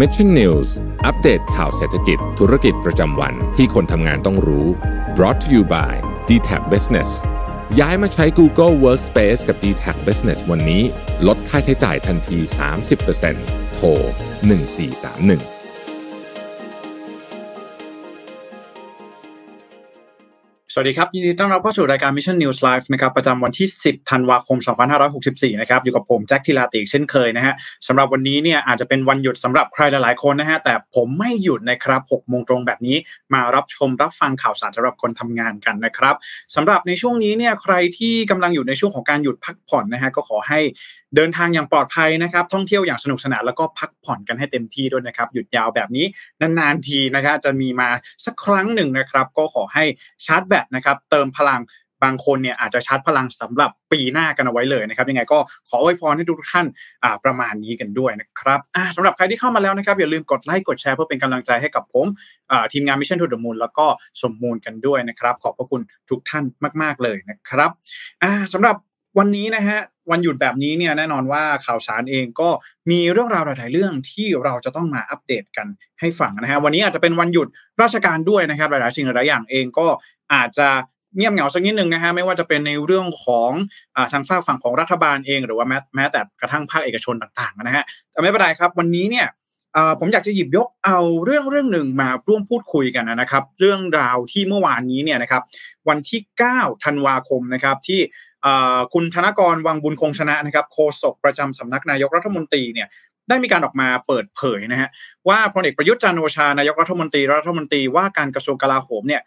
Mission News อัปเดตข่าวเศรษฐกิจธุรกิจประจำวันที่คนทำงานต้องรู้ brought to you by d t a c Business ย้ายมาใช้ Google Workspace กับ d t a c Business วันนี้ ลดค่าใช้จ่ายทันที 30%โทร1431 สวัสดีครับ ยินดีต้อนรับเข้าสู่รายการ Mission News Live นะครับประจำวันที่ 10 ธันวาคม 2564 นะครับอยู่กับผมแจ็คทีลาติกเช่นเคยนะฮะสำหรับวันนี้เนี่ยอาจจะเป็นวันหยุดสำหรับใครหลายๆคนนะฮะแต่ผมไม่หยุดนะครับ6โมงตรงแบบนี้มารับชมรับฟังข่าวสารสำหรับคนทำงานกันนะครับสำหรับในช่วงนี้เนี่ยใครที่กำลังอยู่ในช่วงของการหยุดพักผ่อนนะฮะก็ขอให้เดินทางอย่างปลอดภัยนะครับท่องเที่ยวอย่างสนุกสนานแล้วก็พักผ่อนกันให้เต็มที่ด้วยนะครับหยุดยาวแบบนี้นานๆทีนะครับจะมีมาสักครั้งหนึ่งนะครับก็ขอให้ชาร์จแบตนะครับเติมพลังบางคนเนี่ยอาจจะชาร์จพลังสำหรับปีหน้ากันเอาไว้เลยนะครับยังไงก็ขออวยพรให้ทุกท่านประมาณนี้กันด้วยนะครับสำหรับใครที่เข้ามาแล้วนะครับอย่าลืมกดไลค์กดแชร์เพื่อเป็นกำลังใจให้กับผมทีมงาน Mission to the Moon แล้วก็สมมูลกันด้วยนะครับขอบพระคุณทุกท่านมาก ๆเลยนะครับสำหรับวันนี้นะฮะวันหยุดแบบนี้เนี่ยแน่นอนว่าข่าวสารเองก็มีเรื่องราวหลาย ๆ เรื่องที่เราจะต้องมาอัปเดตกันให้ฟังนะฮะวันนี้อาจจะเป็นวันหยุดราชการด้วยนะครับหลาย ๆ สิ่งหลายอย่างเองก็อาจจะเงียบเหงาสักนิดหนึ่งนะฮะไม่ว่าจะเป็นในเรื่องของอทางฝากฝั่งของรัฐบาลเอง หรือว่าแม้แม้แต่กระทั่งภาคเอกชนต่างๆนะฮะแต่ไม่เป็นไรครับ วันนี้เนี่ยผมอยากจะหยิบยกเอาเรื่องเรื่องหนึ่งมาร่วมพูดคุยกันนะครับ เรื่องราวที่เมื่อวานนี้เนี่ยนะครับ วันที่ 9 ธันวาคมนะครับที่คุณธนกรวังบุญคงชนะนะครับโฆษกประจำสำนักนายกรัฐมนตรีเนี่ยได้มีการออกมาเปิดเผยนะฮะว่าพลเอกประยุทธ์จันโอชานายกรัฐมนตรีรัฐมนตรีว่าการกระทรวงกลาโหมเนี่ย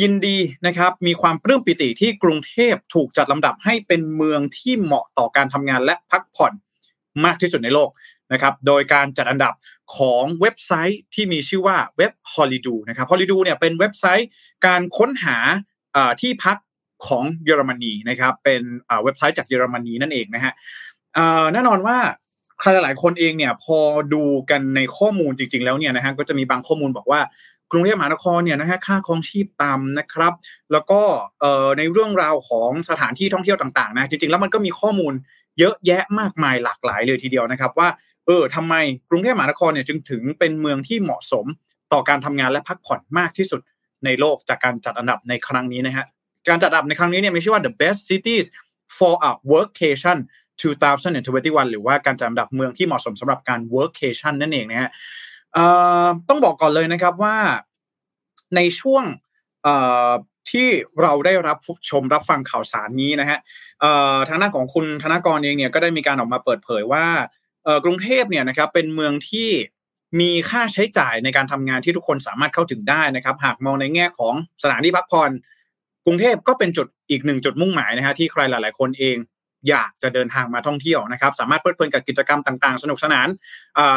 ยินดีนะครับมีความปลื้มปิติที่กรุงเทพถูกจัดลำดับให้เป็นเมืองที่เหมาะต่อการทำงานและพักผ่อนมากที่สุดในโลกนะครับ โดยการจัดอันดับของเว็บไซต์ที่มีชื่อว่าเว็บ h o l i d o นะครับ h o l i d o เนี่ยเป็นเว็บไซต์การค้นหาที่พักของเยอรมนีนะครับ เป็นเว็บไซต์จากเยอรมนีนั่นเองนะฮะแน่นอนว่าใครหลายคนเองเนี่ยพอดูกันในข้อมูลจริง ๆ แล้วเนี่ยนะฮะก็จะมีบางข้อมูลบอกว่า กรุงเทพมหานครเนี่ยนะฮะค่าครองชีพต่ำนะครับ แล้วก็ในเรื่องราวของสถานที่ท่องเที่ยวต่างๆนะจริงๆแล้วมันก็มีข้อมูลเยอะแยะมากมายหลากหลายเลยทีเดียวนะครับว่าเออทำไมกรุงเทพมหานครเนี่ยจึงถึงเป็นเมืองที่เหมาะสมต่อการทำงานและพักผ่อนมากที่สุดในโลกจากการจัดอันดับในครั้งนี้นะฮะการจัดอันดับในครั้งนี้เนี่ยมีชื่อว่า the best cities for a workcation 2021 หรือว่าการจัดอันดับเมืองที่เหมาะสมสำหรับการ workcation นั่นเองนะฮะ ต้องบอกก่อนเลยนะครับว่าในช่วงที่เราได้รับชมรับฟังข่าวสารนี้นะฮะทางด้านของคุณธนกรเองเนี่ยก็ได้มีการออกมาเปิดเผยว่ากรุงเทพเนี่ยนะครับเป็นเมืองที่มีค่าใช้จ่ายในการทำงานที่ทุกคนสามารถเข้าถึงได้นะครับ หากมองในแง่ของสถานที่พักผ่อนกรุงเทพก็เป็นจุดอีกหนึ่งจุดมุ่งหมายนะฮะที่ใครหลาย ๆ คนเอง อยากจะเดินทางมาท่องเที่ยวนะครับ สามารถเพลิดเพลินกับกิจกรรมต่างๆ สนุกสนาน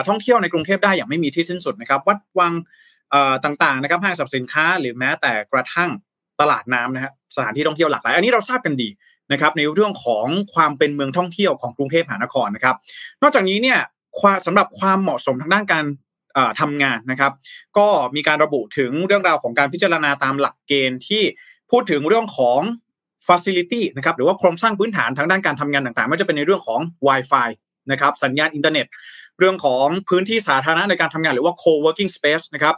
ท่องเที่ยวในกรุงเทพได้อย่างไม่มีที่สิ้นสุดนะครับ วัดวังต่างๆนะครับห้างสรรพสินค้า หรือแม้แต่กระทั่งตลาดน้ำนะฮะสถานที่ท่องเที่ยวหลากหลาย อันนี้เราทราบกันดีนะครับ ในเรื่องของความเป็นเมืองท่องเที่ยวของกรุงเทพมหานครนะครับ นอกจากนี้เนี่ยสำหรับความเหมาะสมทางด้านการทำงานนะครับ ก็มีการระบุถึงเรื่องราวของการพิจารณาตามหลักเกณฑ์ที่พูดถึงเรื่องของ facility นะครับหรือว่าโครงสร้างพื้นฐานทางด้านการทำงานต่างๆไม่ว่าจะเป็นในเรื่องของ Wi-Fi นะครับสัญญาณอินเทอร์เน็ต เรื่องของพื้นที่สาธารณะในการทำงานหรือว่า co-working space นะครับ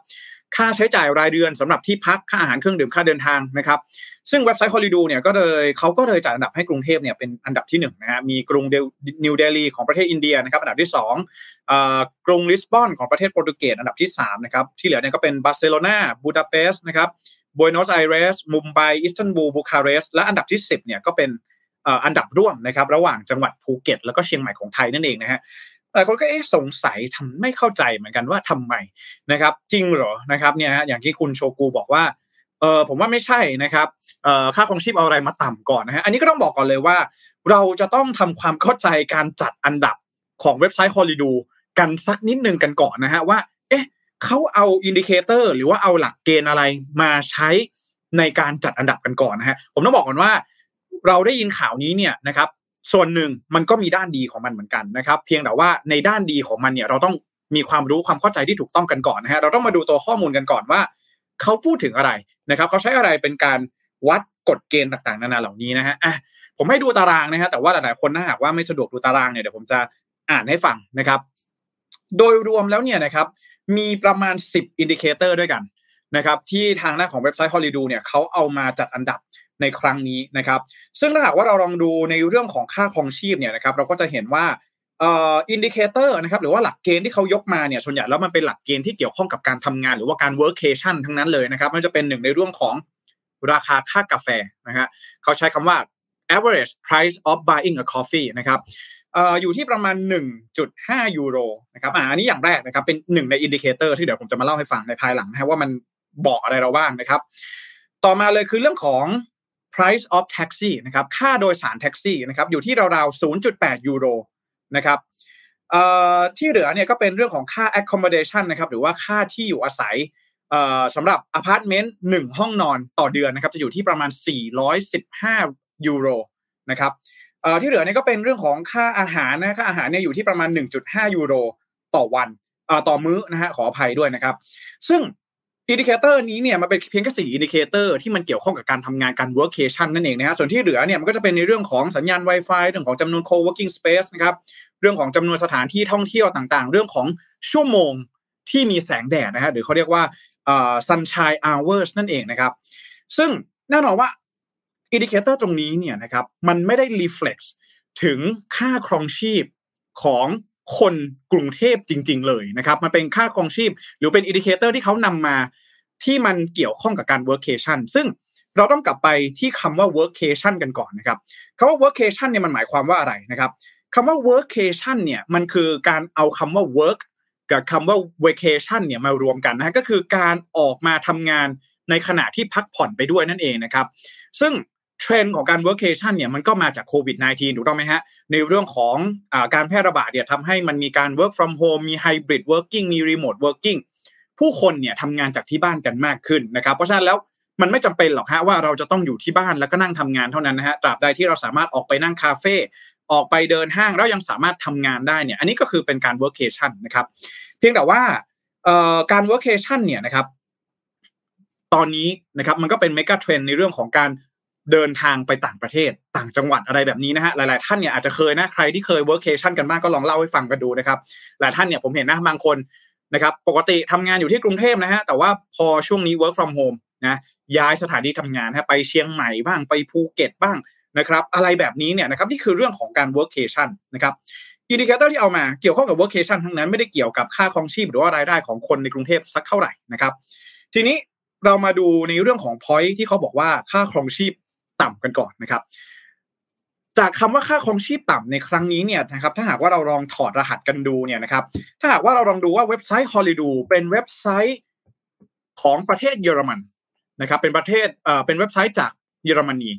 ค่าใช้จ่ายรายเดือนสำหรับที่พักค่าอาหารเครื่องดื่มค่าเดินทางนะครับ ซึ่งเว็บไซต์คอริดูเนี่ยก็เลยเขาก็เลยจัดอันดับให้กรุงเทพเนี่ยเป็นอันดับที่1นนะฮะมีกรุงนิวเดลีของประเทศอินเดียนะครับอันดับที่2กรุงลิสบอนของประเทศโปรตุเกสอันดับที่3นะครับที่เหลือเนี่ยก็เป็นบาร์เซโลนาบูดาเปสต์นะครับ บวนอสไอเรสมุมไบอิสตันบูลบูคาเรสและอันดับที่ 10เนี่ยก็เป็นอันดับร่วมนะครับระหว่างจังหวัดภูเก็ต แล้วก็เชียงใหม่ของไทยนั่นเองนะฮะหลายคนก็เอ๊ะสงสัยทำไม่เข้าใจเหมือนกันว่าทำไมนะครับ จริงเหรอนะครับเนี่ยอย่างที่คุณโชกูบอกว่าเออผมว่าไม่ใช่นะครับเออค่าครองชีพเอาอะไรมาต่ำก่อนนะฮะอันนี้ก็ต้องบอกก่อนเลยว่า เราจะต้องทำความเข้าใจการจัดอันดับของเว็บไซต์ Holidu กันสักนิดนึงกันก่อนนะฮะว่า เอ๊ะ เขาเอา indicator หรือว่าเอาหลักเกณฑ์อะไรมาใช้ในการจัดอันดับกันก่อนนะฮะผมต้องบอกก่อนว่า เราได้ยินข่าวนี้เนี่ยนะครับ ส่วนหนึ่งมันก็มีด้านดีของมันเหมือนกันนะครับ เพียงแต่ว่าในด้านดีของมันเนี่ยเราต้องมีความรู้ความเข้าใจที่ถูกต้องกันก่อนนะฮะเราต้องมาดูตัวข้อมูลกันก่อนว่าเขาพูดถึงอะไรนะครับเขาใช้อะไรเป็นการวัดกฎเกณฑ์ต่างๆนานาเหล่านี้นะฮะอะผมให้ดูตารางนะฮะแต่ว่าหลายๆคนถ้าหากว่าไม่สะดวกดูตารางเนี่ยเดี๋ยวผมจะอ่านให้ฟังนะครับ โดยรวมแล้วเนี่ยนะครับ มีประมาณ 10 indicator ด้วยกันนะครับที่ทางหน้าของเว็บไซต์ Holidu เนี่ยเขาเอามาจัดอันดับในครั้งนี้นะครับ ซึ่งถ้าหากว่าเราลองดูในเรื่องของค่าครองชีพเนี่ยนะครับเราก็จะเห็นว่า indicator นะครับหรือว่าหลักเกณฑ์ที่เขายกมาเนี่ยส่วนใหญ่แล้วมันเป็นหลักเกณฑ์ที่เกี่ยวข้องกับการทำงาน หรือว่าการ workation ทั้งนั้นเลยนะครับมันจะเป็นหนึ่งในเรื่องของราคาค่ากาแฟนะฮะเขาใช้คำว่า average price of buying a coffee นะครับ อยู่ที่ประมาณ 1.5 ยูโรนะครับอ่าอันนี้อย่างแรกนะครับเป็นหนึ่งใน indicator ที่เดี๋ยวผมจะมาเล่าให้ฟังในภายหลังนะว่ามันบอกอะไรเราบ้างนะครับ ต่อมาเลยคือเรื่องของ price of taxi นะครับค่าโดยสารแท็กซี่นะครับอยู่ที่ราวๆ 0.8 ยูโรนะครับที่เหลือเนี่ยก็เป็นเรื่องของค่า accommodation นะครับหรือว่าค่าที่อยู่อาศัยสำหรับอพาร์ตเมนต์หนึ่งห้องนอนต่อเดือนนะครับจะอยู่ที่ประมาณ 415 ยูโรนะครับ ที่เหลือเนี่ยก็เป็นเรื่องของค่าอาหารนะค่าอาหารเนี่ยอยู่ที่ประมาณ 1.5 ยูโรต่อวันต่อมื้อนะฮะขออภัยด้วยนะครับ ซึ่ง indicator นี้เนี่ยมันเป็นเพียงแค่สี่ indicator ที่มันเกี่ยวข้องกับการทำงานการ workation นั่นเองนะฮะส่วนที่เหลือเนี่ยมันก็จะเป็นในเรื่องของสัญญาณ Wi-Fi เรื่องของจำนวน co-working space นะครับเรื่องของจำนวนสถานที่ท่องเที่ยวต่างๆ เรื่องของชั่วโมงที่มีแสงแดดนะฮะหรือเขาเรียกว่า sunshine hours นั่นเองนะครับ ซึ่งแน่นอนว่า indicator ตรงนี้เนี่ยนะครับมันไม่ได้ reflect ถึงค่าครองชีพของคนกรุงเทพจริง ๆ เลยนะครับมันเป็นค่าครองชีพ หรือเป็น indicator ที่เขานำมาที่มันเกี่ยวข้องกับการ workation ซึ่งเราต้องกลับไปที่คำว่า workation กันก่อนนะครับคำว่า workation เนี่ยมันหมายความว่าอะไรนะครับคำว่า workation เนี่ยมันคือการเอาคำว่า work กับคำว่า vacation เนี่ยมารวมกันนะก็คือการออกมาทำงานในขณะที่พักผ่อนไปด้วยนั่นเองนะครับ ซึ่ง เทรนด์ของการ workation เนี่ยมันก็มาจากโควิด -19 ถูกต้องไหมฮะ ในเรื่องของอการแพร่ระบาดเนี่ยทำให้มันมีการ work from home มี hybrid working มี remote working ผู้คนเนี่ยทำงานจากที่บ้านกันมากขึ้นนะครับ เพราะฉะนั้นแล้วมันไม่จำเป็นหรอกฮะว่าเราจะต้องอยู่ที่บ้านแล้วก็นั่งทำงานเท่านั้นนะฮะตราบใดที่เราสามารถออกไปนั่งคาเฟ่ออกไปเดินห้างแล้วยังสามารถทำงานได้เนี่ยอันนี้ก็คือเป็นการ workation นะครับเพียงแต่ว่าการ workation เนี่ยนะครับตอนนี้นะครับมันก็เป็นเมกะเทรนในเรื่องของการ เดินทางไปต่างประเทศต่างจังหวัดอะไรแบบนี้นะฮะหลาย ๆ ท่านเนี่ยอาจจะเคยนะใครที่เคย workation กันบ้างก็ลองเล่าให้ฟังกันดูนะครับหลายท่านเนี่ยผมเห็นนะบางคนนะครับปกติทำงานอยู่ที่กรุงเทพนะฮะแต่ว่าพอช่วงนี้ work from home นะย้ายสถานที่ทำงานฮะไปเชียงใหม่บ้างไปภูเก็ตบ้างนะครับอะไรแบบนี้เนี่ยนะครับนี่คือเรื่องของการ workation นะครับ indicator ที่เอามาเกี่ยวข้องกับ workation ทั้งนั้นไม่ได้เกี่ยวกับค่าครองชีพหรือว่ารายได้ของคนในกรุงเทพสักเท่าไหร่นะครับ ทีนี้เรามาดูในเรื่องของ point ที่เขาบอกว่าค่าครองชีพ ต่ำกันก่อนนะครับ จากคำว่าค่าครองชีพต่ำในครั้งนี้เนี่ยนะครับ ถ้าหากว่าเราลองถอดรหัสกันดูเนี่ยนะครับ ถ้าหากว่าเราลองดูว่าเว็บไซต์ Holidu เป็นเว็บไซต์ของประเทศเยอรมันนะครับ เป็นประเทศเอ่อเป็นเว็บไซต์จากเยอรมนี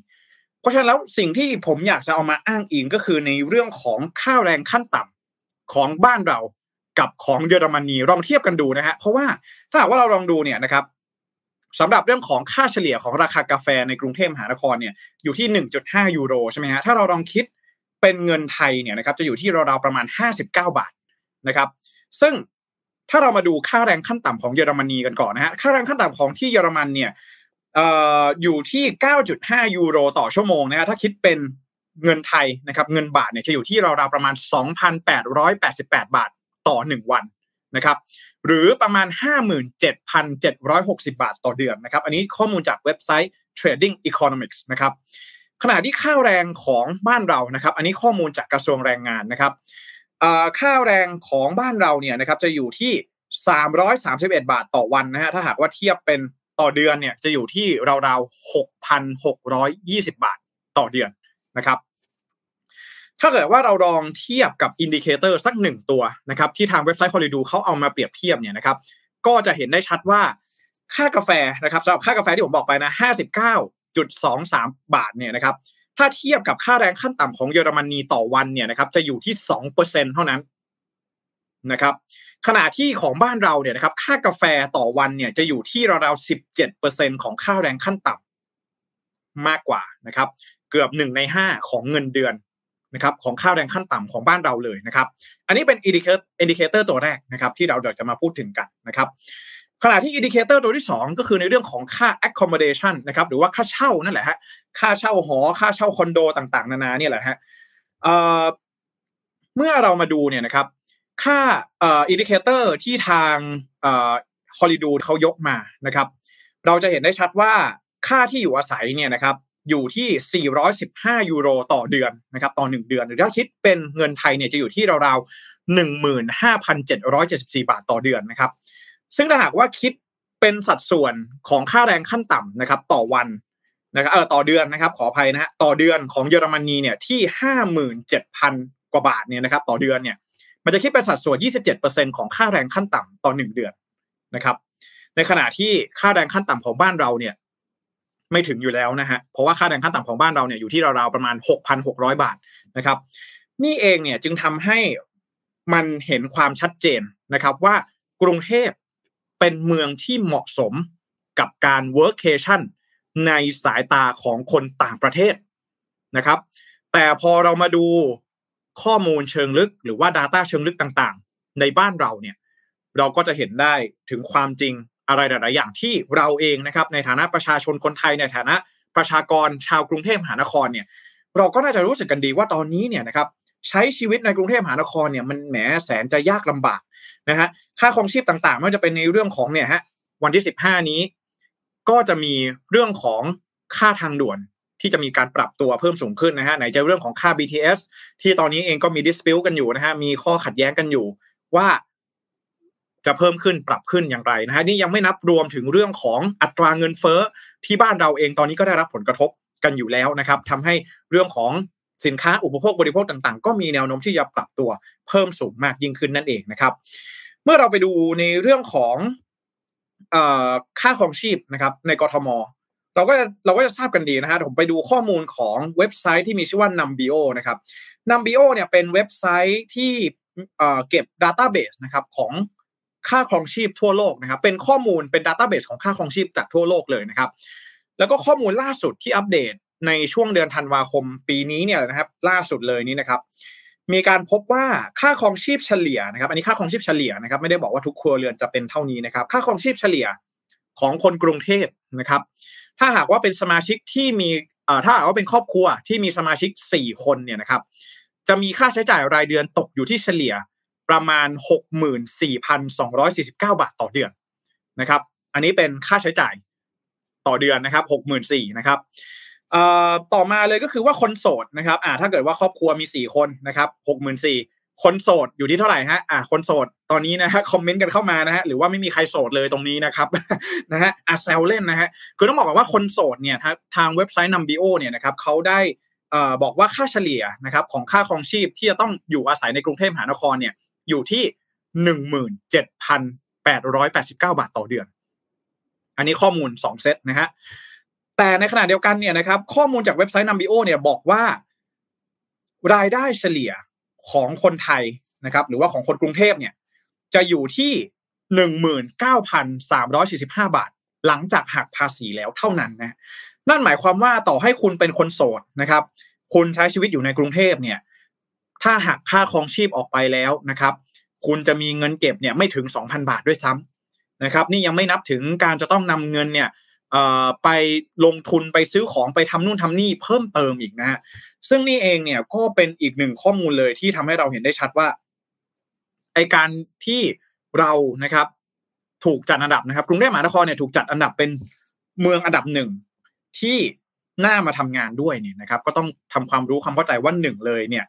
เพราะฉะนั้นแล้วสิ่งที่ผมอยากจะเอามาอ้างอิงก็คือในเรื่องของค่าแรงขั้นต่ำของบ้านเรากับของเยอรมนีลองเทียบกันดูนะฮะเพราะว่าถ้าหากว่าเราลองดูเนี่ยนะครับ สำหรับเรื่องของค่าเฉลี่ยของราคากาแฟในกรุงเทพมหานครเนี่ยอยู่ที่ 1.5 ยูโรใช่ไหมฮะถ้าเราลองคิดเป็นเงินไทยเนี่ยนะครับจะอยู่ที่ราวๆประมาณ 59 บาทนะครับซึ่งถ้าเรามาดูค่าแรงขั้นต่ำของเยอรมนีกันก่อนนะฮะค่าแรงขั้นต่ำของที่เยอรมันเนี่ยออยู่ที่ 9.5 ยูโรต่อชั่วโมงนะฮะถ้าคิดเป็นเงินไทยนะครับเงินบาทเนี่ยจะอยู่ที่ราวๆประมาณ 2,888 บาทต่อ 1 วัน นะครับหรือประมาณ 57,760 บาทต่อเดือนนะครับอันนี้ข้อมูลจากเว็บไซต์ Trading Economics นะครับขณะที่ค่าแรงของบ้านเรานะครับ อันนี้ข้อมูลจากกระทรวงแรงงานนะครับค่าแรงของบ้านเราเนี่ยนะครับจะอยู่ที่ 331 บาทต่อวันนะฮะถ้าหากว่าเทียบเป็นต่อเดือนเนี่ยจะอยู่ที่ราวๆ6,620 บาทต่อเดือนนะครับ ถ้าเกิดว่าเราลองเทียบกับ indicator สักหนึ่งตัวนะครับที่ทางเว็บไซต์ Holidu เขาเอามาเปรียบเทียบเนี่ยนะครับก็จะเห็นได้ชัดว่าค่ากาแฟนะครับสำหรับค่ากาแฟที่ผมบอกไปนะห้าสิบเก้าจุดสองสามบาทเนี่ยนะครับถ้าเทียบกับค่าแรงขั้นต่ำของเยอรมนีต่อวันเนี่ยนะครับจะอยู่ที่สองเปอร์เซ็นเท่านั้นนะครับขณะที่ของบ้านเราเนี่ยนะครับค่ากาแฟต่อวันเนี่ยจะอยู่ที่ราวๆสิบเจ็ดเปอร์เซ็นของค่าแรงขั้นต่ำมากกว่านะครับเกือบหนึ่งในห้าของเงินเดือน นะครับของค่าแรงขั้นต่ำของบ้านเราเลยนะครับอันนี้เป็น indicator ตัวแรกนะครับที่เราเดี๋ยวจะมาพูดถึงกันนะครับขณะที่ indicator ตัวที่ 2 ก็คือในเรื่องของค่า accommodation นะครับหรือว่าค่าเช่านั่นแหละฮะค่าเช่าหอ ค่าเช่าคอนโดต่างๆ นานาเนี่ยแหละฮะเมื่อเรามาดูเนี่ยนะครับค่า indicator ที่ทางเอ่อ Holidu เขายกมานะครับ เราจะเห็นได้ชัดว่าค่าที่อยู่อาศัยเนี่ยนะครับ อยู่ที่ 415 ยูโรต่อเดือนนะครับต่อ 1 เดือน หรือถ้าคิดเป็นเงินไทยเนี่ยจะอยู่ที่ราวๆ 15,774 บาทต่อเดือนนะครับ ซึ่งถ้าหากว่าคิดเป็นสัดส่วนของค่าแรงขั้นต่ำนะครับต่อวันนะครับเออต่อเดือนนะครับขออภัยนะฮะต่อเดือนของเยอรมนีเนี่ยที่ 57,000 กว่าบาทเนี่ยนะครับต่อเดือนเนี่ยมันจะคิดเป็นสัดส่วน 27%ของค่าแรงขั้นต่ำต่อ 1 เดือนนะครับในขณะที่ค่าแรงขั้นต่ำของบ้านเราเนี่ย ไม่ถึงอยู่แล้วนะฮะเพราะว่าค่าแรงขั้นต่ำของบ้านเราเนี่ยอยู่ที่ราวๆประมาณ 6,600 บาทนะครับ นี่เองเนี่ยจึงทำให้มันเห็นความชัดเจนนะครับว่ากรุงเทพเป็นเมืองที่เหมาะสมกับการ workation ในสายตาของคนต่างประเทศนะครับ แต่พอเรามาดูข้อมูลเชิงลึก หรือว่า Data เชิงลึกต่างๆ ในบ้านเราเนี่ย เราก็จะเห็นได้ถึงความจริง อะไรหลาย ๆ อย่างที่เราเองนะครับในฐานะประชาชนคนไทยในฐานะประชากรชาวกรุงเทพมหานครเนี่ยเราก็น่าจะรู้สึกกันดีว่าตอนนี้เนี่ยนะครับใช้ชีวิตในกรุงเทพมหานครเนี่ยมันแหมแสนจะยากลำบากนะฮะค่าครองชีพต่างๆไม่ว่าจะเป็นในเรื่องของเนี่ยฮะวันที่ 15 นี้ ก็จะมีเรื่องของค่าทางด่วนที่จะมีการปรับตัวเพิ่มสูงขึ้นนะฮะไหนจะเรื่องของค่า BTS ที่ตอนนี้เองก็มี dispute กันอยู่นะฮะมีข้อขัดแย้งกันอยู่ ว่า จะเพิ่มขึ้นปรับขึ้นอย่างไรนะฮะนี่ยังไม่นับรวมถึงเรื่องของอัตราเงินเฟ้อที่บ้านเราเองตอนนี้ก็ได้รับผลกระทบกันอยู่แล้วนะครับทำให้เรื่องของสินค้าอุปโภคบริโภคต่างๆ ก็มีแนวโน้มที่จะปรับตัวเพิ่มสูงมากยิ่งขึ้นนั่นเองนะครับ เมื่อเราไปดูในเรื่องของค่าครองชีพนะครับ ในกรทม เราก็เราก็จะทราบกันดีนะฮะผมไปดูข้อมูลของเว็บไซต์ที่มีชื่อว่า Numbio นะครับ Numbio เนี่ยเป็นเว็บไซต์ที่เก็บ Database นะครับของ ค่าครองชีพทั่วโลกนะครับ เป็นข้อมูลเป็น Database ของค่าครองชีพจากทั่วโลกเลยนะครับ แล้วก็ข้อมูลล่าสุดที่อัปเดตในช่วงเดือนธันวาคมปีนี้เนี่ยนะครับ ล่าสุดเลยนี้นะครับ มีการพบว่าค่าครองชีพเฉลี่ยนะครับ อันนี้ค่าครองชีพเฉลี่ยนะครับ ไม่ได้บอกว่าทุกครัวเรือนจะเป็นเท่านี้นะครับ ค่าครองชีพเฉลี่ยของคนกรุงเทพนะครับ ถ้าหากว่าเป็นสมาชิกที่มีถ้าหากว่าเป็นครอบครัวที่มีสมาชิกสี่คนเนี่ยนะครับ จะมีค่าใช้จ่ายรายเดือนตกอยู่ที่เฉลี่ย ประมาณ 64,249 บาทต่อเดือนนะครับ อันนี้เป็นค่าใช้จ่ายต่อเดือนนะครับ64,000นะครับต่อมาเลยก็คือว่าคนโสดนะครับอ่าถ้าเกิดว่าครอบครัวมีสี่คนนะครับหกหมื่นสี่คนโสดอยู่ที่เท่าไหร่ฮะอ่าคนโสดตอนนี้นะฮะคอมเมนต์กันเข้ามานะฮะหรือว่าไม่มีใครโสดเลยตรงนี้นะครับนะฮะอ่าแซลเล่นนะฮะคือต้องบอกว่าคนโสดเนี่ยทางเว็บไซต์นัมบิโอเนี่ยนะครับเขาได้อ่บอกว่าค่าเฉลี่ยนะครับของค่าครองชีพที่จะต้องอยู่อาศัยในกรุงเทพมหานครเนี่ย อยู่ที่หนึ่งหมื่นเจ็ดพันแปดร้อยแปดสิบเก้าบาทต่อเดือน อันนี้ข้อมูลสองเซตนะฮะแต่ในขณะเดียวกันเนี่ยนะครับ ข้อมูลจากเว็บไซต์ Numbio เนี่ยบอกว่ารายได้เฉลี่ยของคนไทยนะครับ หรือว่าของคนกรุงเทพเนี่ย จะอยู่ที่หนึ่งหมื่นเก้าพันสามร้อยสี่สิบห้าบาท หลังจากหักภาษีแล้วเท่านั้นนะนั่นหมายความว่าต่อให้คุณเป็นคนโสดนะครับ คุณใช้ชีวิตอยู่ในกรุงเทพเนี่ย ถ้าหักค่าครองชีพออกไปแล้วนะครับ คุณจะมีเงินเก็บเนี่ยไม่ถึงสองพันบาทด้วยซ้ำนะครับ นี่ยังไม่นับถึงการจะต้องนำเงินเนี่ยไปลงทุนไปซื้อของไปทำนู่นทำนี่เพิ่มเติมอีกนะฮะซึ่งนี่เองเนี่ยก็เป็นอีกหนึ่งข้อมูลเลยที่ทำให้เราเห็นได้ชัดว่าไอการที่เรานะครับ ถูกจัดอันดับนะครับกรุงเทพมหานครเนี่ยถูกจัดอันดับเป็นเมืองอันดับหนึ่งที่น่ามาทำงานด้วยเนี่ยนะครับ ก็ต้องทำความรู้ความเข้าใจว่าหนึ่งเลยเนี่ย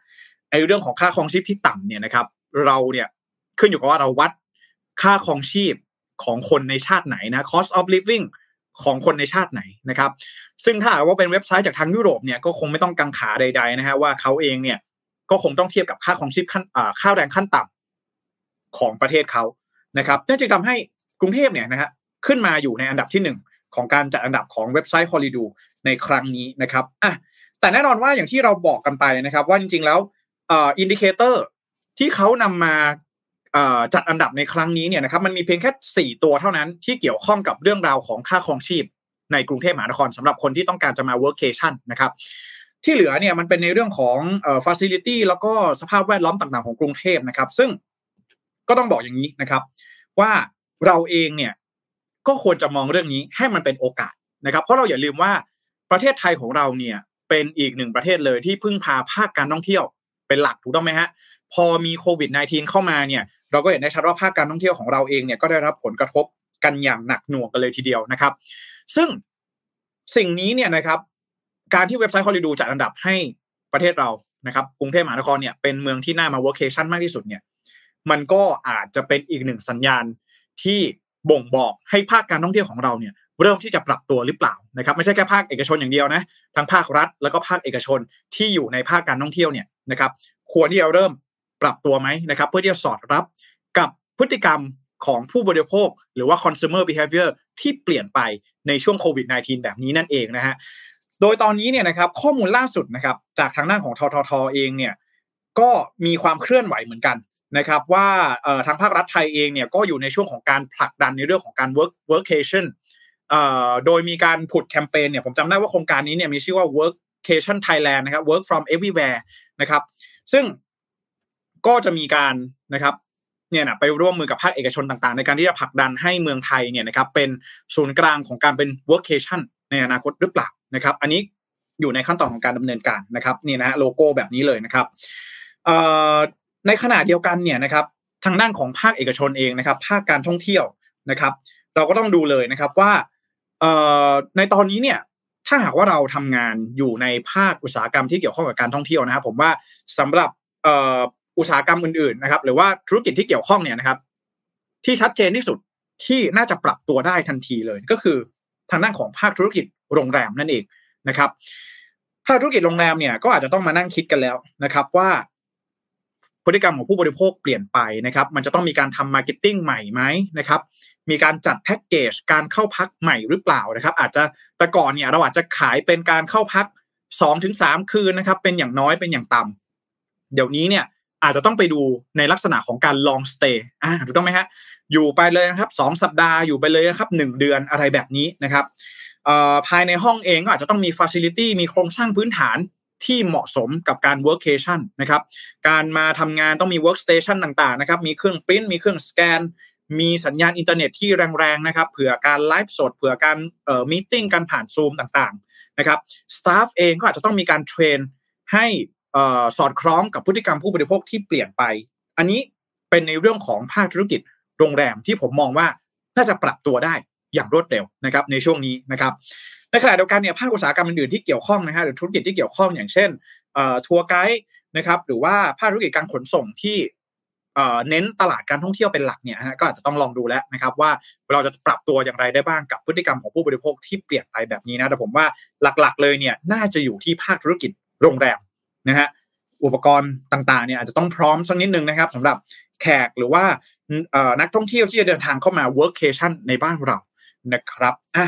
ไอ้เรื่องของค่าครองชีพที่ต่ำเนี่ยนะครับ เราเนี่ยขึ้นอยู่กับว่าเราวัดค่าครองชีพของคนในชาติไหนนะ cost of living ของคนในชาติไหนนะครับ ซึ่งถ้าว่าเป็นเว็บไซต์จากทางยุโรปเนี่ยก็คงไม่ต้องกังขาใด ๆ นะฮะว่าเขาเองเนี่ยก็คงต้องเทียบกับค่าครองชีพขั้นค่าแรงขั้นต่ำของประเทศเขานะครับนั่นจึงทำให้กรุงเทพเนี่ยนะฮะขึ้นมาอยู่ในอันดับที่หนึ่งของการจัดอันดับของเว็บไซต์ Holidu ในครั้งนี้นะครับอะแต่แน่นอนว่าอย่างที่เราบอกกันไปนะครับ ว่าจริงๆแล้ว indicator ที่เขานำมาจัดอันดับในครั้งนี้เนี่ยนะครับมันมีเพียงแค่ 4 ตัวเท่านั้นที่เกี่ยวข้องกับเรื่องราวของค่าครองชีพ ในกรุงเทพมหานครสำหรับคนที่ต้องการจะมา workation นะครับที่เหลือเนี่ยมันเป็นในเรื่องของเอ่อ facility แล้วก็สภาพแวดล้อมต่างๆของกรุงเทพนะครับ ซึ่งก็ต้องบอกอย่างนี้นะครับ ว่าเราเองเนี่ยก็ควรจะมองเรื่องนี้ให้มันเป็นโอกาสนะครับ เพราะเราอย่าลืมว่าประเทศไทยของเราเนี่ยเป็นอีกหนึ่งประเทศเลยที่พึ่งพาภาคการท่องเที่ยว เป็นหลักถูกต้องไหมฮะพอมีโควิด -19 เข้ามาเนี่ยเราก็เห็นได้ชัดว่าภาคการท่องเที่ยวของเราเองเนี่ยก็ได้รับผลกระทบกันอย่างหนักหน่วงกันเลยทีเดียวนะครับ ซึ่งสิ่งนี้เนี่ยนะครับ การที่เว็บไซต์ฮอลลีดูจัดอันดับให้ประเทศเรานะครับกรุงเทพมหานครเนี่ยเป็นเมืองที่น่ามา workation มากที่สุดเนี่ยมันก็อาจจะเป็นอีกหนึ่งสัญญาณที่บ่งบอกให้ภาคการท่องเที่ยวของเราเนี่ยเริ่มที่จะปรับตัวหรือเปล่านะครับ ไม่ใช่แค่ภาคเอกชนอย่างเดียวนะทั้งภาครัฐ แล้วก็ภาคเอกชนที่อยู่ในภาคการท่องเที่ยวเนี่ย นะครับควรที่จะเริ่มปรับตัวไหมนะครับเพื่อที่จะสอดรับกับพฤติกรรมของผู้บริโภค หรือว่า consumer behavior ที่เปลี่ยนไปในช่วงโควิด -19 แบบนี้นั่นเองนะฮะโดยตอนนี้เนี่ยนะครับข้อมูลล่าสุดนะครับจากทางด้านของทททเองเนี่ยก็มีความเคลื่อนไหวเหมือนกันนะครับว่าทางภาครัฐไทยเองเนี่ยก็อยู่ในช่วงของการผลักดันในเรื่องของการ work workation โดยมีการผุดแคมเปญเนี่ยผมจำได้ว่าโครงการนี้เนี่ยมีชื่อว่า work workation Thailand นะครับ work from everywhere นะครับ ซึ่งก็จะมีการนะครับเนี่ยนะไปร่วมมือกับภาคเอกชนต่างๆ ในการที่จะผลักดันให้เมืองไทยเนี่ยนะครับเป็นศูนย์กลางของการเป็น workation ในอนาคตหรือเปล่านะครับ อันนี้อยู่ในขั้นตอนของการดำเนินการนะครับนี่นะโลโก้แบบนี้เลยนะครับในขณะเดียวกันเนี่ยนะครับทางด้านของภาคเอกชนเองนะครับ ภาคการท่องเที่ยวนะครับ เราก็ต้องดูเลยนะครับว่าในตอนนี้เนี่ย ถ้าหากว่าเราทำงานอยู่ในภาคอุตสาหกรรมที่เกี่ยวข้องกับการท่องเที่ยวนะครับ ผมว่าสำหรับอุตสาหกรรมอื่นๆนะครับ หรือว่าธุรกิจที่เกี่ยวข้องเนี่ยนะครับ ที่ชัดเจนที่สุดที่น่าจะปรับตัวได้ทันทีเลย ก็คือทางด้านของภาคธุรกิจโรงแรมนั่นเองนะครับภาคธุรกิจโรงแรมเนี่ยก็อาจจะต้องมานั่งคิดกันแล้วนะครับ ว่าพฤติกรรมของผู้บริโภคเปลี่ยนไปนะครับ มันจะต้องมีการทำ marketing ใหม่ไหมนะครับ มีการจัดแพ็กเกจการเข้าพักใหม่หรือเปล่านะครับ อาจจะแต่ก่อนเนี่ยเราอาจจะขายเป็นการเข้าพักสองถึงสามคืนนะครับ เป็นอย่างน้อยเป็นอย่างต่ำเดี๋ยวนี้เนี่ยอาจจะต้องไปดูในลักษณะของการ long stay อ่าถูกต้องไหมฮะอยู่ไปเลยนะครับสองสัปดาห์อยู่ไปเลยนะครับหนึ่งเดือนอะไรแบบนี้นะครับภายในห้องเองก็อาจจะต้องมีฟ a ซิลิตี้มีโครงสร้างพื้นฐานที่เหมาะสมกับการ workation นะครับ การมาทำงานต้องมี workstation ต่างๆ นะครับ มีเครื่องปริ้น มีเครื่องสแกน มีสัญญาณอินเทอร์เน็ตที่แรงๆนะครับเผื่อการไลฟ์สดเผื่อการเอ่อ meeting การผ่านซูมต่างๆนะครับ staff เองก็อาจจะต้องมีการ train ให้เอ่อสอดคล้องกับพฤติกรรมผู้บริโภคที่เปลี่ยนไป อันนี้เป็นในเรื่องของภาคธุรกิจโรงแรมที่ผมมองว่าน่าจะปรับตัวได้อย่างรวดเร็วนะครับในช่วงนี้นะครับในขณะเดียวกันเนี่ยภาคอุตสาหกรรมอื่นๆที่เกี่ยวข้องนะฮะหรือธุรกิจที่เกี่ยวข้องอย่างเช่น tour guide นะครับหรือว่าภาคธุรกิจการขนส่งที่ เน้นตลาดการท่องเที่ยวเป็นหลักเนี่ยฮะก็อาจจะต้องลองดูแล้วนะครับว่าเราจะปรับตัวอย่างไรได้บ้างกับพฤติกรรมของผู้บริโภคที่เปลี่ยนไปแบบนี้นะแต่ผมว่าหลักๆ เลยเนี่ยน่าจะอยู่ที่ภาคธุรกิจโรงแรมนะฮะอุปกรณ์ต่างๆเนี่ยอาจจะต้องพร้อมสักนิดนึงนะครับสำหรับแขกหรือว่านักท่องเที่ยวที่จะเดินทางเข้ามา workcation ในบ้านเรานะครับอะ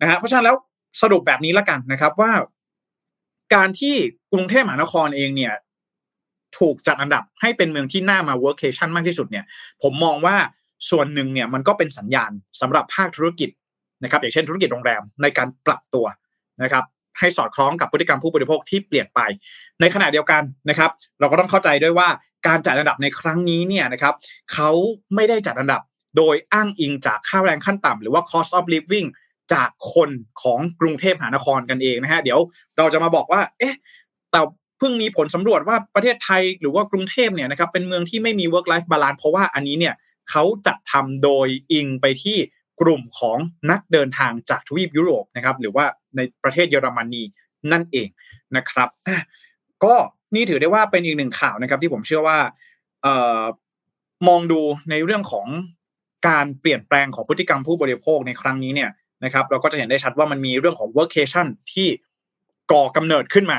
นะฮะเพราะฉะนั้นแล้วสรุปแบบนี้ละกันนะครับว่า การที่กรุงเทพมหานครเองเนี่ย ถูกจัดอันดับให้เป็นเมืองที่น่ามา workation มากที่สุดเนี่ย ผมมองว่าส่วนหนึ่งเนี่ยมันก็เป็นสัญญาณสำหรับภาคธุรกิจนะครับ อย่างเช่นธุรกิจโรงแรมในการปรับตัวนะครับ ให้สอดคล้องกับพฤติกรรมผู้บริโภคที่เปลี่ยนไป ในขณะเดียวกันนะครับ เราก็ต้องเข้าใจด้วยว่าการจัดอันดับในครั้งนี้เนี่ยนะครับเขาไม่ได้จัดอันดับโดยอ้างอิงจากค่าแรงขั้นต่ำหรือว่า cost of living จากคนของกรุงเทพมหานครกันเองนะฮะเดี๋ยวเราจะมาบอกว่า เอ๊ะแต่ เพิ่งมีผลสำรวจว่าประเทศไทยหรือว่ากรุงเทพเนี่ยนะครับเป็นเมืองที่ไม่มี work life balance เพราะว่าอันนี้เนี่ยเขาจัดทำโดยอิงไปที่กลุ่มของนักเดินทางจากทวีปยุโรปนะครับหรือว่าในประเทศเยอรมนีนั่นเองนะครับก็นี่ถือได้ว่าเป็นอีกหนึ่งข่าวนะครับ ที่ผมเชื่อว่าเออมองดูในเรื่องของการเปลี่ยนแปลงของพฤติกรรมผู้บริโภคในครั้งนี้เนี่ยนะครับ เราก็จะเห็นได้ชัดว่ามันมีเรื่องของ workation ที่ก่อกำเนิดขึ้นมา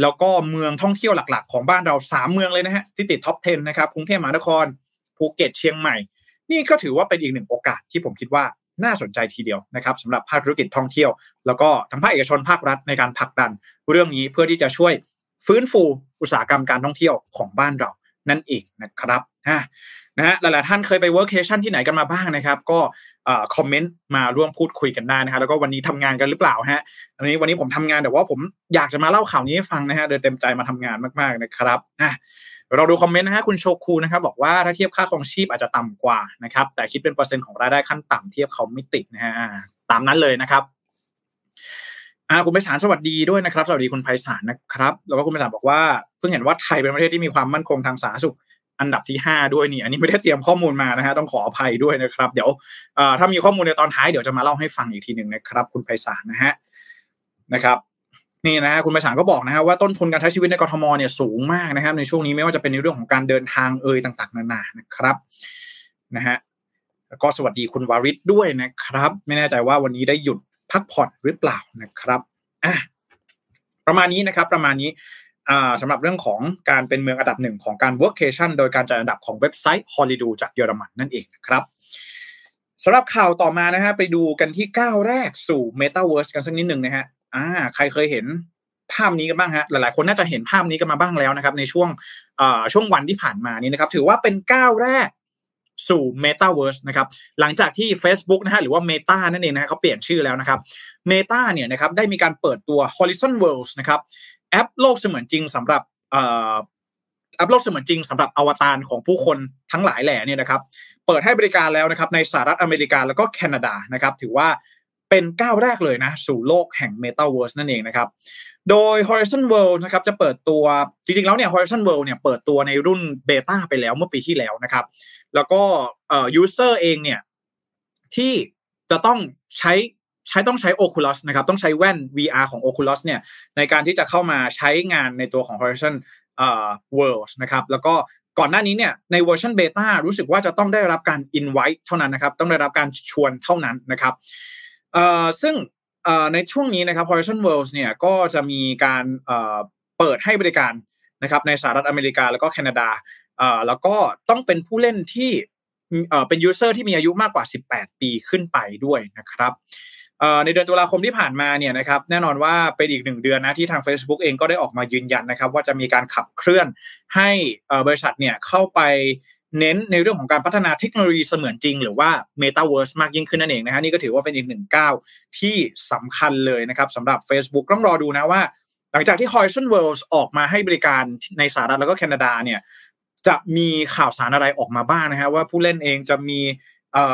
แล้วก็เมืองท่องเที่ยวหลักๆ ของบ้านเราสามเมืองเลยนะฮะที่ติด top 10 นะครับกรุงเทพมหานครภูเก็ตเชียงใหม่ นี่ก็ถือว่าเป็นอีกหนึ่งโอกาสที่ผมคิดว่าน่าสนใจทีเดียวนะครับสำหรับภาคธุรกิจท่องเที่ยว แล้วก็ทั้งภาคเอกชนภาครัฐในการผลักดัน เรื่องนี้เพื่อที่จะช่วยฟื้นฟูอุตสาหกรรมการท่องเที่ยวของบ้านเรานั่นเองนะครับ นะฮะหลายๆท่านเคยไป workation ที่ไหนกันมาบ้างนะครับ ก็คอมเมนต์มาร่วมพูดคุยกันได้นะฮะแล้วก็วันนี้ทำงานกันหรือเปล่าฮะอันนี้วันนี้ผมทำงานแต่ว่าผมอยากจะมาเล่าข่าวนี้ให้ฟังนะฮะโดยเต็มใจมาทำงานมากๆนะครับอะเราดูคอมเมนต์นะฮะคุณโชคูนะครับบอกว่าถ้าเทียบค่าครองชีพอาจจะต่ำกว่านะครับ แต่คิดเป็นเปอร์เซ็นต์ของรายได้ขั้นต่ำเทียบเขาไม่ติดนะฮะตามนั้นเลยนะครับอ่าคุณไพศาลสวัสดีด้วยนะครับ สวัสดีคุณไพศาลนะครับ แล้วก็คุณไพศาลบอกว่าเพิ่งเห็นว่าไทยเป็นประเทศที่มีความมั่นคงทางสาธารณสุข อันดับที่ 5 ด้วยนี่ อันนี้ไม่ได้เตรียมข้อมูลมานะฮะต้องขออภัยด้วยนะครับ เดี๋ยวถ้ามีข้อมูลในตอนท้ายเดี๋ยวจะมาเล่าให้ฟังอีกทีหนึ่งนะครับ คุณไพศาลนะฮะนะครับนี่นะฮะคุณประสานก็บอกนะฮะว่าต้นทุนการใช้ชีวิตในกรทมเนี่ยสูงมากนะครับ ในช่วงนี้ไม่ว่าจะเป็นในเรื่องของการเดินทางเอ่ยต่าง ๆ นานานะครับนะฮะแล้วก็สวัสดีคุณวาริศด้วยนะครับ ไม่แน่ใจว่าวันนี้ได้หยุดพักผ่อนหรือเปล่านะครับอะประมาณนี้นะครับ ประมาณนี้ สำหรับเรื่องของการเป็นเมืองอันดับหนึ่งของการ workation โดยการจัดอันดับของเว็บไซต์ Holido จากเยอรมันนั่นเองนะครับสำหรับข่าวต่อมานะฮะไปดูกันที่ก้าวแรกสู่ Metaverse กันสักนิดหนึ่งนะฮะอ่าใครเคยเห็นภาพนี้กันบ้างฮะหลายๆ คนน่าจะเห็นภาพนี้กันมาบ้างแล้วนะครับ ในช่วงช่วงวันที่ผ่านมานี้นะครับ ถือว่าเป็นก้าวแรกสู่ Metaverse นะครับหลังจากที่ Facebook นะฮะหรือว่า Meta นั่นเองนะฮะเขาเปลี่ยนชื่อแล้วนะครับ Meta เนี่ยนะครับได้มีการเปิดตัว Horizon Worlds นะครับ แอปโลกเสมือนจริงสำหรับแอปโลกเสมือนจริงสำหรับอวตารของผู้คนทั้งหลายแหล่เนี่ยนะครับ เปิดให้บริการแล้วนะครับ ในสหรัฐอเมริกาแล้วก็แคนาดานะครับ ถือว่าเป็นก้าวแรกเลยนะ สู่โลกแห่ง Metaverse นั่นเองนะครับ โดย Horizon World นะครับจะเปิดตัวจริงๆแล้วเนี่ย Horizon World เนี่ยเปิดตัวในรุ่นเบต้าไปแล้วเมื่อปีที่แล้วนะครับ แล้วก็เอ่อ user เองเนี่ยที่จะต้องใช้ ใช้ต้องใช้ Oculus นะครับ ต้องใช้แว่น VR ของ Oculus เนี่ยในการที่จะเข้ามาใช้งานในตัวของ Horizon เอ่อ World นะครับ แล้วก็ก่อนหน้านี้เนี่ยในเวอร์ชันเบต้ารู้สึกว่าจะต้องได้รับการ invite เท่านั้นนะครับ ต้องได้รับการชวนเท่านั้นนะครับเอ่อซึ่งเอ่อในช่วงนี้นะครับ Horizon Worlds เนี่ยก็จะมีการเอ่อเปิดให้บริการนะครับในสหรัฐอเมริกาแล้วก็แคนาดาเอ่อแล้วก็ต้องเป็นผู้เล่นที่เอ่อเป็น user ที่มีอายุมากกว่า 18 ปีขึ้นไปด้วยนะครับ ในเดือนตุลาคมที่ผ่านมาเนี่ยนะครับแน่นอนว่าเป็นอีกหนึ่งเดือนนะที่ทาง Facebook เองก็ได้ออกมายืนยันนะครับ ว่าจะมีการขับเคลื่อนให้บริษัทเนี่ยเข้าไปเน้นในเรื่องของการพัฒนาเทคโนโลยีเสมือนจริง หรือว่า Metaverse มากยิ่งขึ้นนั่นเองนะฮะนี่ก็ถือว่าเป็นอีกหนึ่งก้าวที่สำคัญเลยนะครับสำหรับ Facebook ต้องรอดูนะว่า หลังจากที่ Horizon Worlds ออกมาให้บริการในสหรัฐแล้วก็แคนาดาเนี่ยจะมีข่าวสารอะไรออกมาบ้างนะฮะว่าผู้เล่นเองจะมี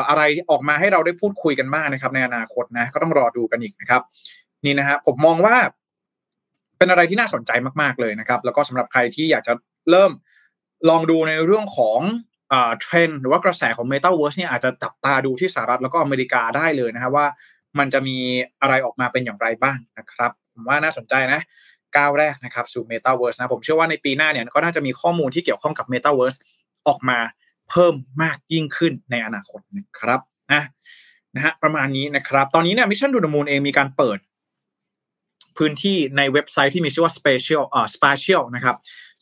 อะไรออกมาให้เราได้พูดคุยกันบ้างนะครับ ในอนาคตนะ ก็ต้องรอดูกันอีกนะครับ นี่นะฮะผมมองว่า เป็นอะไรที่น่าสนใจมากๆเลยนะครับ แล้วก็สำหรับใครที่อยากจะเริ่มลองดูในเรื่องของเทรนด์หรือว่ากระแสของ Metaverse เนี่ยอาจจะจับตาดูที่สหรัฐแล้วก็อเมริกาได้เลยนะครับว่า มันจะมีอะไรออกมาเป็นอย่างไรบ้างนะครับ ผมว่าน่าสนใจนะก้าวแรกนะครับสู่ Metaverse นะผมเชื่อว่าในปีหน้าเนี่ยก็น่าจะมีข้อมูลที่เกี่ยวข้องกับ Metaverse ออกมา เพิ่มมากยิ่งขึ้นในอนาคตนะครับนะนะฮะประมาณนี้นะครับ ตอนนี้เนี่ย Mission to the Moon เองมีการเปิด พื้นที่ในเว็บไซต์ที่มีชื่อว่า special อ่า spatial นะครับ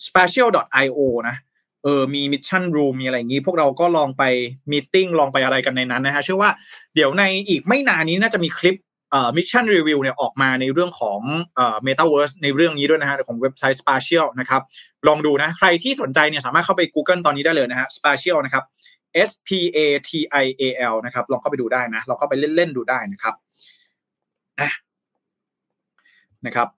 spatial.io นะเออมี Mission Room มีอะไรอย่างนี้ พวกเราก็ลองไป meeting ลองไปอะไรกันในนั้นนะฮะเชื่อว่าเดี๋ยวในอีกไม่นานนี้น่าจะมีคลิป Mission Review เนี่ยออกมาในเรื่องของเมตาเวิร์สในเรื่องนี้ด้วยนะฮะของเว็บไซต์ Spatial นะครับลองดูนะใครที่สนใจเนี่ยสามารถเข้าไป Google ตอนนี้ได้เลยนะฮะ Spatial นะครับ S P A T I A L นะครับลองเข้าไปดูได้นะลองเข้าไปเล่นๆดูได้นะครับนะนะครับ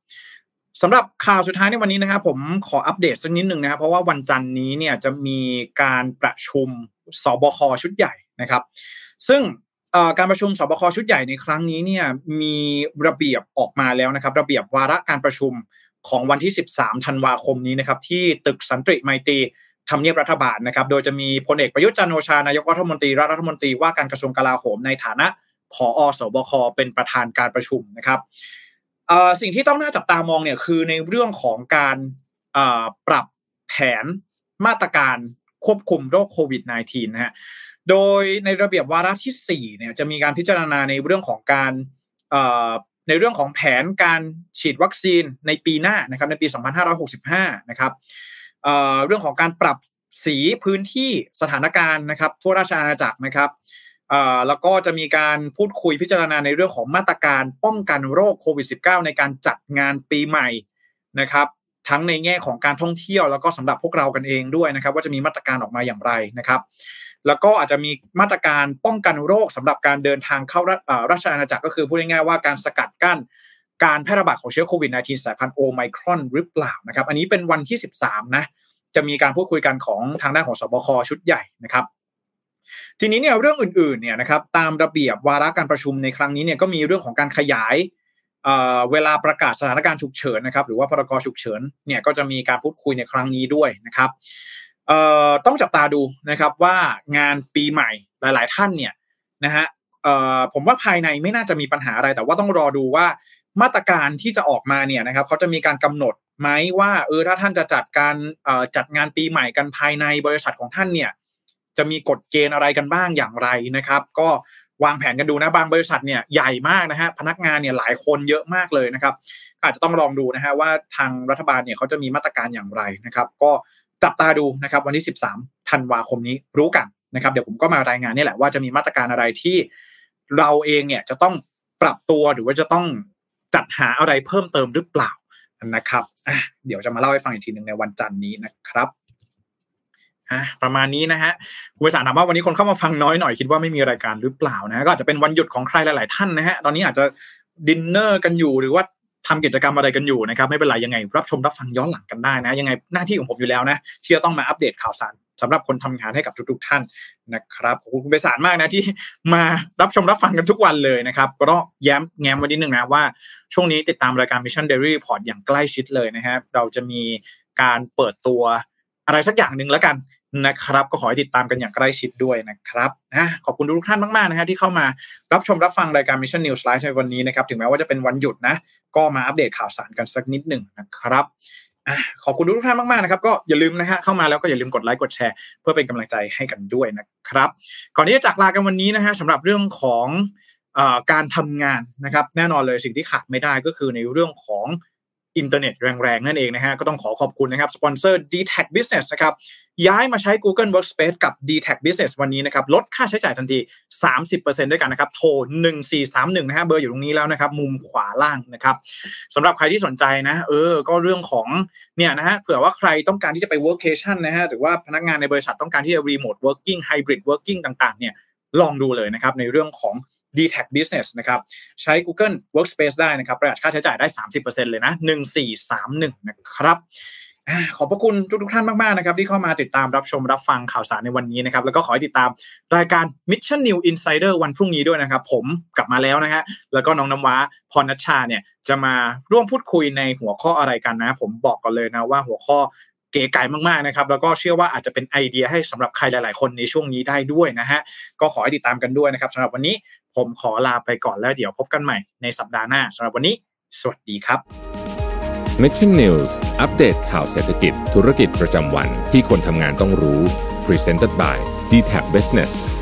สำหรับข่าวสุดท้ายในวันนี้นะครับ ผมขออัปเดตสักนิดหนึ่งนะครับ เพราะว่าวันจันนี้เนี่ยจะมีการประชุมสบคชุดใหญ่นะครับ ซึ่ง การประชุมสบคชุดใหญ่ในครั้งนี้เนี่ยมีระเบียบออกมาแล้วนะครับ ระเบียบวาระการประชุมของวันที่ 13 ธันวาคมนี้นะครับ ที่ตึกสันติไมตรีทำเนียบรัฐบาลนะครับ โดยจะมีพลเอกประยุทธ์จันโอชานายกรัฐมนตรีรัฐมนตรีว่าการกระทรวงกลาโหมในฐานะผอสบคเป็นประธานการประชุมนะครับสิ่งที่ต้องน่าจับตามองเนี่ยคือในเรื่องของการปรับแผนมาตรการควบคุมโรคโควิด -19 นะฮะ โดยในระเบียบวาระที่4เนี่ยจะมีการพิจารณาในเรื่องของการในเรื่องของแผนการฉีดวัคซีนในปีหน้านะครับในปี 2565 นะครับเรื่องของการปรับสีพื้นที่สถานการณ์นะครับ ทั่วราชอาณาจักรนะครับแล้วก็จะมีการพูดคุยพิจารณาในเรื่องของมาตรการป้องกันโรคโควิด -19 ในการจัดงานปีใหม่นะครับ ทั้งในแง่ของการท่องเที่ยวแล้วก็สำหรับพวกเรากันเองด้วยนะครับ ว่าจะมีมาตรการออกมาอย่างไรนะครับ แล้วก็อาจจะมีมาตรการป้องกันโรคสำหรับการเดินทางเข้าราชอาณาจักรก็คือพูดง่ายๆว่าการสกัดกั้นการแพร่ระบาดของเชื้อโควิด -19 สายพันธุ์โอไมครอนหรือเปล่านะครับ อันนี้เป็นวันที่ 13 นะจะมีการพูดคุยกันของทางด้านของสบคชุดใหญ่นะครับ ทีนี้เนี่ยเรื่องอื่นๆเนี่ยนะครับตามระเบียบวาระการประชุมในครั้งนี้เนี่ยก็มีเรื่องของการขยาย เวลาประกาศสถานการณ์ฉุกเฉินนะครับหรือว่าพรกฉุกเฉินเนี่ยก็จะมีการพูดคุยในครั้งนี้ด้วยนะครับต้องจับตาดูนะครับว่างานปีใหม่หลาย ๆ ท่านเนี่ยนะฮะผมว่าภายในไม่น่าจะมีปัญหาอะไร แต่ว่าต้องรอดูว่ามาตรการที่จะออกมาเนี่ยนะครับเขาจะมีการกำหนดไหมว่าเออถ้าท่านจะจัดการจัดงานปีใหม่กันภายในบริษัทของท่านเนี่ยจะมีกฎเกณฑ์อะไรกันบ้างอย่างไรนะครับ ก็ วางแผนกันดูนะบางบริษัทเนี่ยใหญ่มากนะฮะพนักงานเนี่ยหลายคนเยอะมากเลยนะครับ อาจจะต้องลองดูนะฮะว่าทางรัฐบาลเนี่ยเขาจะมีมาตรการอย่างไรนะครับ ก็จับตาดูนะครับวันที่ 13ธันวาคมนี้รู้กันนะครับ เดี๋ยวผมก็มารายงานนี่แหละว่าจะมีมาตรการอะไรที่เราเองเนี่ยจะต้องปรับตัวหรือว่าจะต้องจัดหาอะไรเพิ่มเติมหรือเปล่านะครับเดี๋ยวจะมาเล่าให้ฟังอีกทีหนึ่งในวันจันทร์นี้นะครับ อะประมาณนี้นะฮะคุณไปสารถามว่าวันนี้คนเข้ามาฟังน้อยหน่อยคิดว่าไม่มีรายการหรือเปล่านะะก็อาจจะเป็นวันหยุดของใครหลาย ๆ ท่านนะฮะตอนนี้อาจจะดินเนอร์กันอยู่หรือว่าทำกิจกรรมอะไรกันอยู่นะครับไม่เป็นไรยังไง รับชมรับฟังย้อนหลังกันได้นะ ยังไงหน้าที่ของผมอยู่แล้วนะที่จะต้องมาอัปเดตข่าวสารสำหรับคนทำงานให้กับทุก ๆ ท่านนะครับขอบคุณคุณไปสารมากนะที่มารับชมรับฟังกันทุกวันเลยนะครับ ก็แย้มแง้มไว้นิดนึงนะว่า ช่วงนี้ติดตามรายการ Mission Daily Report อย่างใกล้ชิดเลยนะครับเราจะมีการเปิดตัว อะไรสักอย่างหนึ่งแล้วกันนะครับ ก็ขอให้ติดตามกันอย่างใกล้ชิดด้วยนะครับนะขอบคุณทุกท่านมากๆนะฮะที่เข้ามารับชมรับฟังรายการ Mission News Live ในวันนี้นะครับถึงแม้ว่าจะเป็นวันหยุดนะก็มาอัปเดตข่าวสารกันสักนิดหนึ่งนะครับขอบคุณทุกท่านมากๆนะครับก็อย่าลืมนะฮะเข้ามาแล้วก็อย่าลืมกดไลค์กดแชร์ เพื่อเป็นกำลังใจให้กันด้วยนะครับ ก่อนที่จะจากลากันวันนี้นะฮะสำหรับเรื่องของการทำงานนะครับ แน่นอนเลยสิ่งที่ขาดไม่ได้ก็คือในเรื่องของ อินเทอร์เน็ตแรงๆ นั่นเองนะฮะ ก็ต้องขอขอบคุณนะครับ สปอนเซอร์ d t a c Business นะครับ ย้ายมาใช้ Google Workspace กับ d t a c Business วันนี้นะครับ ลดค่าใช้จ่ายทันที 30%ด้วยกันนะครับ โทร 1431 นะฮะ เบอร์อยู่ตรงนี้แล้วนะครับ มุมขวาล่างนะครับสำหรับใครที่สนใจนะ เออ ก็เรื่องของเนี่ยนะฮะ เผื่อว่าใครต้องการที่จะไป workation นะฮะ หรือว่าพนักงานในบริษัทต้องการที่จะ remote working hybrid working ต่างๆ เนี่ย ลองดูเลยนะครับในเรื่องของ d t a c Business นะครับใช้ Google Workspace ได้นะครับประหยัดค่าใช้จ่ายได้ 30%เลยนะ 1431 นะครับขอบพระคุณทุกทุกท่านมาก ๆ นะครับ ที่เข้ามาติดตามรับชมรับฟังข่าวสารในวันนี้นะครับ แล้วก็ขอให้ติดตามรายการ Mission New Insider วันพรุ่งนี้ด้วยนะครับ ผมกลับมาแล้วนะฮะแล้วก็น้องน้ำว้าพรนัชชาเนี่ยจะมาร่วมพูดคุยในหัวข้ออะไรกันนะ ผมบอกก่อนเลยนะว่าหัวข้อเก๋ไก่มากๆนะครับ แล้วก็เชื่อว่าอาจจะเป็นไอเดียให้สำหรับใครหลาย ๆ คนในช่วงนี้ได้ด้วยนะฮะก็ขอให้ติดตามกันด้วยนะครับสำหรับวันนี้ ผมขอลาไปก่อนแล้วเดี๋ยวพบกันใหม่ในสัปดาห์หน้าสำหรับวันนี้ สวัสดีครับ Mission News อัปเดตข่าวเศรษฐกิจ ธุรกิจประจำวันที่คนทำงานต้องรู้ Presented by d t a c Business